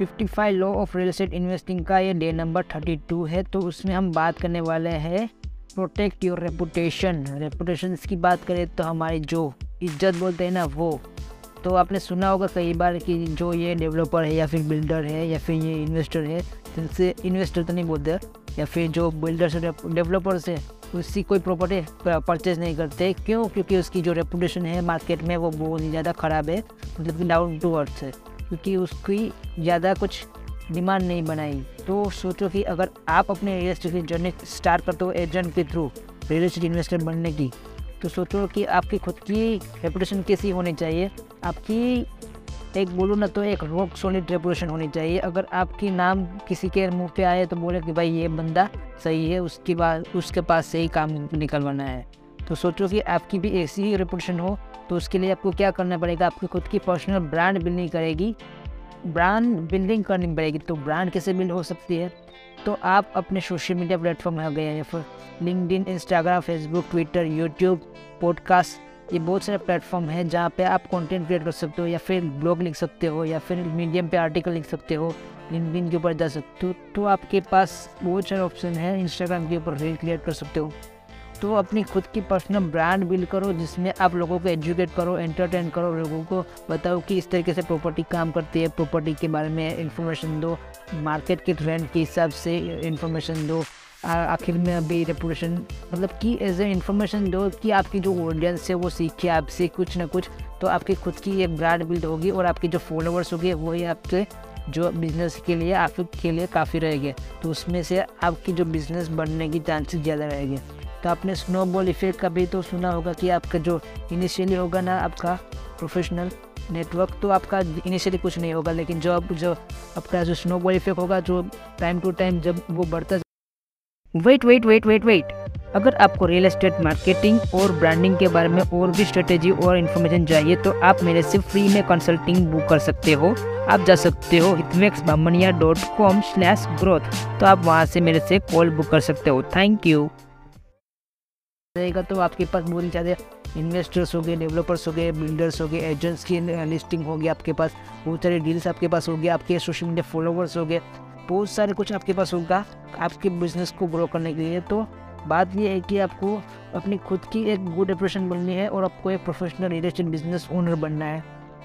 55 law of real estate investing का ये day number 32 है तो उसमें हम बात करने वाले हैं प्रोटेक्ट योर रेपुटेशन रेपुटेशन की बात करें तो हमारी जो इज़्ज़त बोलते हैं ना वो तो आपने सुना होगा कई बार कि जो ये डेवलपर है या फिर बिल्डर है या फिर ये इन्वेस्टर है, जिनसे इन्वेस्टर तो नहीं बोलते, या फिर जो बिल्डर्स डेवलपर्स है उसकी कोई प्रॉपर्टी परचेज नहीं करते। क्यों? क्योंकि उसकी जो रेपुटेशन है मार्केट में वो बहुत ही ज़्यादा ख़राब है मतलब कि डाउन टू अर्थ है। क्योंकि उसकी ज़्यादा कुछ डिमांड नहीं बनाई। तो सोचो कि अगर आप अपने रियल एस्टेट की जर्नी स्टार्ट करते हो एजेंट के थ्रू, रियल एस्टेट इन्वेस्टर बनने की तो सोचो कि आपकी खुद की रेपुटेशन कैसी होनी चाहिए। आपकी, एक बोलो ना तो एक रॉक सॉलिड रेपुटेशन होनी चाहिए। अगर आपकी नाम किसी के मुँह पे आए तो बोले कि भाई ये बंदा सही है, उसके बाद, उसके पास से ही काम निकलवाना है। तो सोचो कि आपकी भी ऐसी ही रेपुटेशन हो तो उसके लिए आपको क्या करना पड़ेगा? आपकी खुद की पर्सनल ब्रांड बिल्डिंग करेगी। ब्रांड बिल्डिंग करनी पड़ेगी तो ब्रांड कैसे बिल्ड हो सकती है? तो आप अपने सोशल मीडिया प्लेटफॉर्म में आ गए या फिर LinkedIn Instagram Facebook Twitter YouTube podcast ये बहुत सारे प्लेटफॉर्म हैं जहाँ पे आप कंटेंट क्रिएट कर सकते हो, या फिर ब्लॉग लिख सकते हो, या फिर मीडियम पे आर्टिकल लिख सकते हो लिंकड के ऊपर जा सकते हो। तो आपके पास बहुत सारे ऑप्शन हैं इंस्टाग्राम के ऊपर रील क्रिएट कर सकते हो। तो अपनी खुद की पर्सनल ब्रांड बिल्ड करो, जिसमें आप लोगों को एजुकेट करो एंटरटेन करो, लोगों को बताओ कि इस तरीके से प्रॉपर्टी काम करती है प्रॉपर्टी के बारे में इंफॉर्मेशन दो मार्केट के ट्रेंड के हिसाब से इंफॉर्मेशन दो आखिर में अभी रेपुटेशन मतलब कि एज ए इन्फॉर्मेशन दो कि आपकी जो ऑडियंस है वो सीखे आपसे कुछ ना कुछ तो आपकी खुद की एक ब्रांड बिल्ड होगी और आपके जो फॉलोअर्स होंगे वही आपके जो बिज़नेस के लिए, आपके लिए काफ़ी रहेंगे तो उसमें से आपकी जो बिज़नेस बढ़ने की चांसेस ज़्यादा रहेंगे। तो आपने स्नोबॉल इफ़ेक्ट का भी तो सुना होगा कि आपका जो इनिशियली होगा ना आपका प्रोफेशनल नेटवर्क तो आपका इनिशियली कुछ नहीं होगा, लेकिन जो जो आपका जो स्नोबॉल इफ़ेक्ट होगा, जो टाइम टू टाइम जब वो बढ़ता wait wait wait wait wait अगर आपको रियल एस्टेट मार्केटिंग और ब्रांडिंग के बारे में और भी स्ट्रेटेजी और इन्फॉर्मेशन चाहिए तो आप मेरे से फ्री में कंसल्टिंग बुक कर सकते हो। आप जा सकते हो Hitvex Bamniya dot com slash growth तो आप वहाँ से मेरे से कॉल बुक कर सकते हो। थैंक यू रहेगा तो आपके पास बहुत ज़्यादा इन्वेस्टर्स हो गए डेवलपर्स हो गए बिल्डर्स हो गए एजेंट्स की लिस्टिंग होगी आपके पास, बहुत सारे डील्स आपके पास हो गए आपके सोशल मीडिया फॉलोवर्स हो गए बहुत सारे कुछ आपके पास होगा आपके बिज़नेस को ग्रो करने के लिए। तो बात ये है कि आपको अपनी खुद की एक गुड इंप्रेशन बननी है और आपको एक professional real estate business owner बनना है।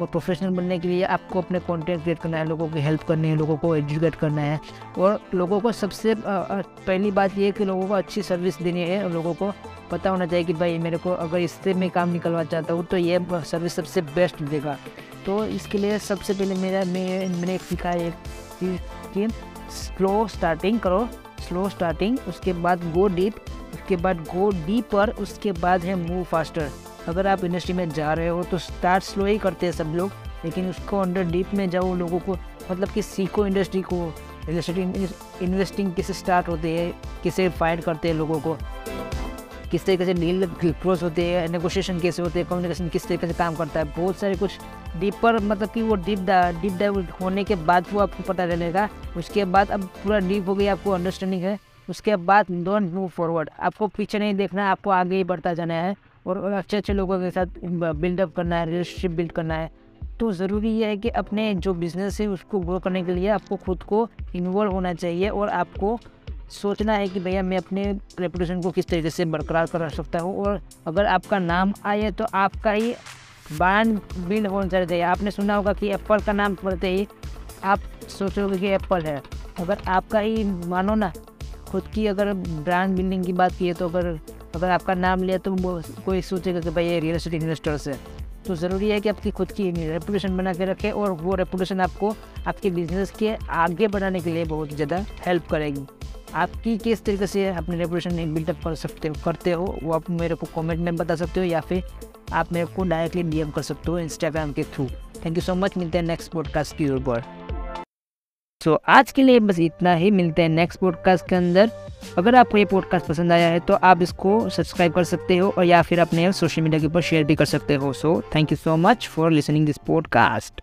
और प्रोफेशनल बनने के लिए आपको अपने कंटेंट क्रिएट करना है, लोगों की हेल्प करनी है, लोगों को एजुकेट करना है। और लोगों को सबसे पहली बात ये है कि लोगों को अच्छी सर्विस देनी है लोगों को पता होना चाहिए कि भाई मेरे को अगर इससे मैं काम निकलवा चाहता हूँ तो ये सर्विस सबसे बेस्ट देगा। तो इसके लिए सबसे पहले मेरा, मैं, मैंने एक सीखा है कि स्लो स्टार्टिंग करो स्लो स्टार्टिंग उसके बाद गो डीप उसके बाद गो डीपर उसके बाद है मूव फास्टर अगर आप इंडस्ट्री में जा रहे हो तो स्टार्ट स्लो ही करते हैं सब लोग, लेकिन उसको अंडर डीप में जाओ लोगों को मतलब कि सीखो इंडस्ट्री को। इन्वेस्टिंग कैसे स्टार्ट होते हैं, कैसे फाइट करते हैं लोगों को। किस तरीके से डील क्लोज होते हैं नेगोशिएशन कैसे होते हैं कम्युनिकेशन किस तरीके से काम करता है, बहुत सारे कुछ डीपर मतलब कि वो डीप डीप डाइव होने के बाद वो आपको पता चलेगा। उसके बाद अब पूरा डीप हो गया आपको अंडरस्टैंडिंग है। उसके बाद डोंट मूव फॉरवर्ड आपको पीछे नहीं देखना है, आपको आगे ही बढ़ता जाना है और अच्छे अच्छे लोगों के साथ बिल्डअप करना है रिलेशनशिप बिल्ड करना है। तो ज़रूरी ये है कि अपने जो बिज़नेस है, उसको ग्रो करने के लिए आपको खुद को इन्वॉल्व होना चाहिए और आपको सोचना है कि भैया मैं अपने रेपुटेशन को किस तरीके से बरकरार कर सकता हूँ और अगर आपका नाम आए तो आपका ही ब्रांड बिल्ड होना चाहिए। आपने सुना होगा कि एप्पल का नाम पढ़ते ही आप सोचोगे कि एप्पल है। अगर आपका ही मानो ना, खुद की अगर ब्रांड बिल्डिंग की बात की है तो अगर अगर आपका नाम लिया तो कोई सोचेगा कि भाई ये रियल एस्टेट इन्वेस्टर्स है। तो ज़रूरी है कि आपकी खुद की रेपुटेशन बना के रखें और वो रेपुटेशन आपको, आपके बिज़नेस के आगे बढ़ाने के लिए बहुत ज़्यादा हेल्प करेगी। आपकी किस तरीके से अपने रेपुटेशन बिल्डअप कर सकते हो करते हो वो आप मेरे को कमेंट में बता सकते हो या फिर आप मेरे को डायरेक्टली डीएम कर सकते हो इंस्टाग्राम के through thank you so much मिलते हैं नेक्स्ट पॉडकास्ट की ऊपर सो so, आज के लिए बस इतना ही मिलते हैं नेक्स्ट पॉडकास्ट के अंदर। अगर आपको ये पॉडकास्ट पसंद आया है तो आप इसको सब्सक्राइब कर सकते हो और या फिर अपने सोशल मीडिया के ऊपर शेयर भी कर सकते हो। So thank you so much for listening this podcast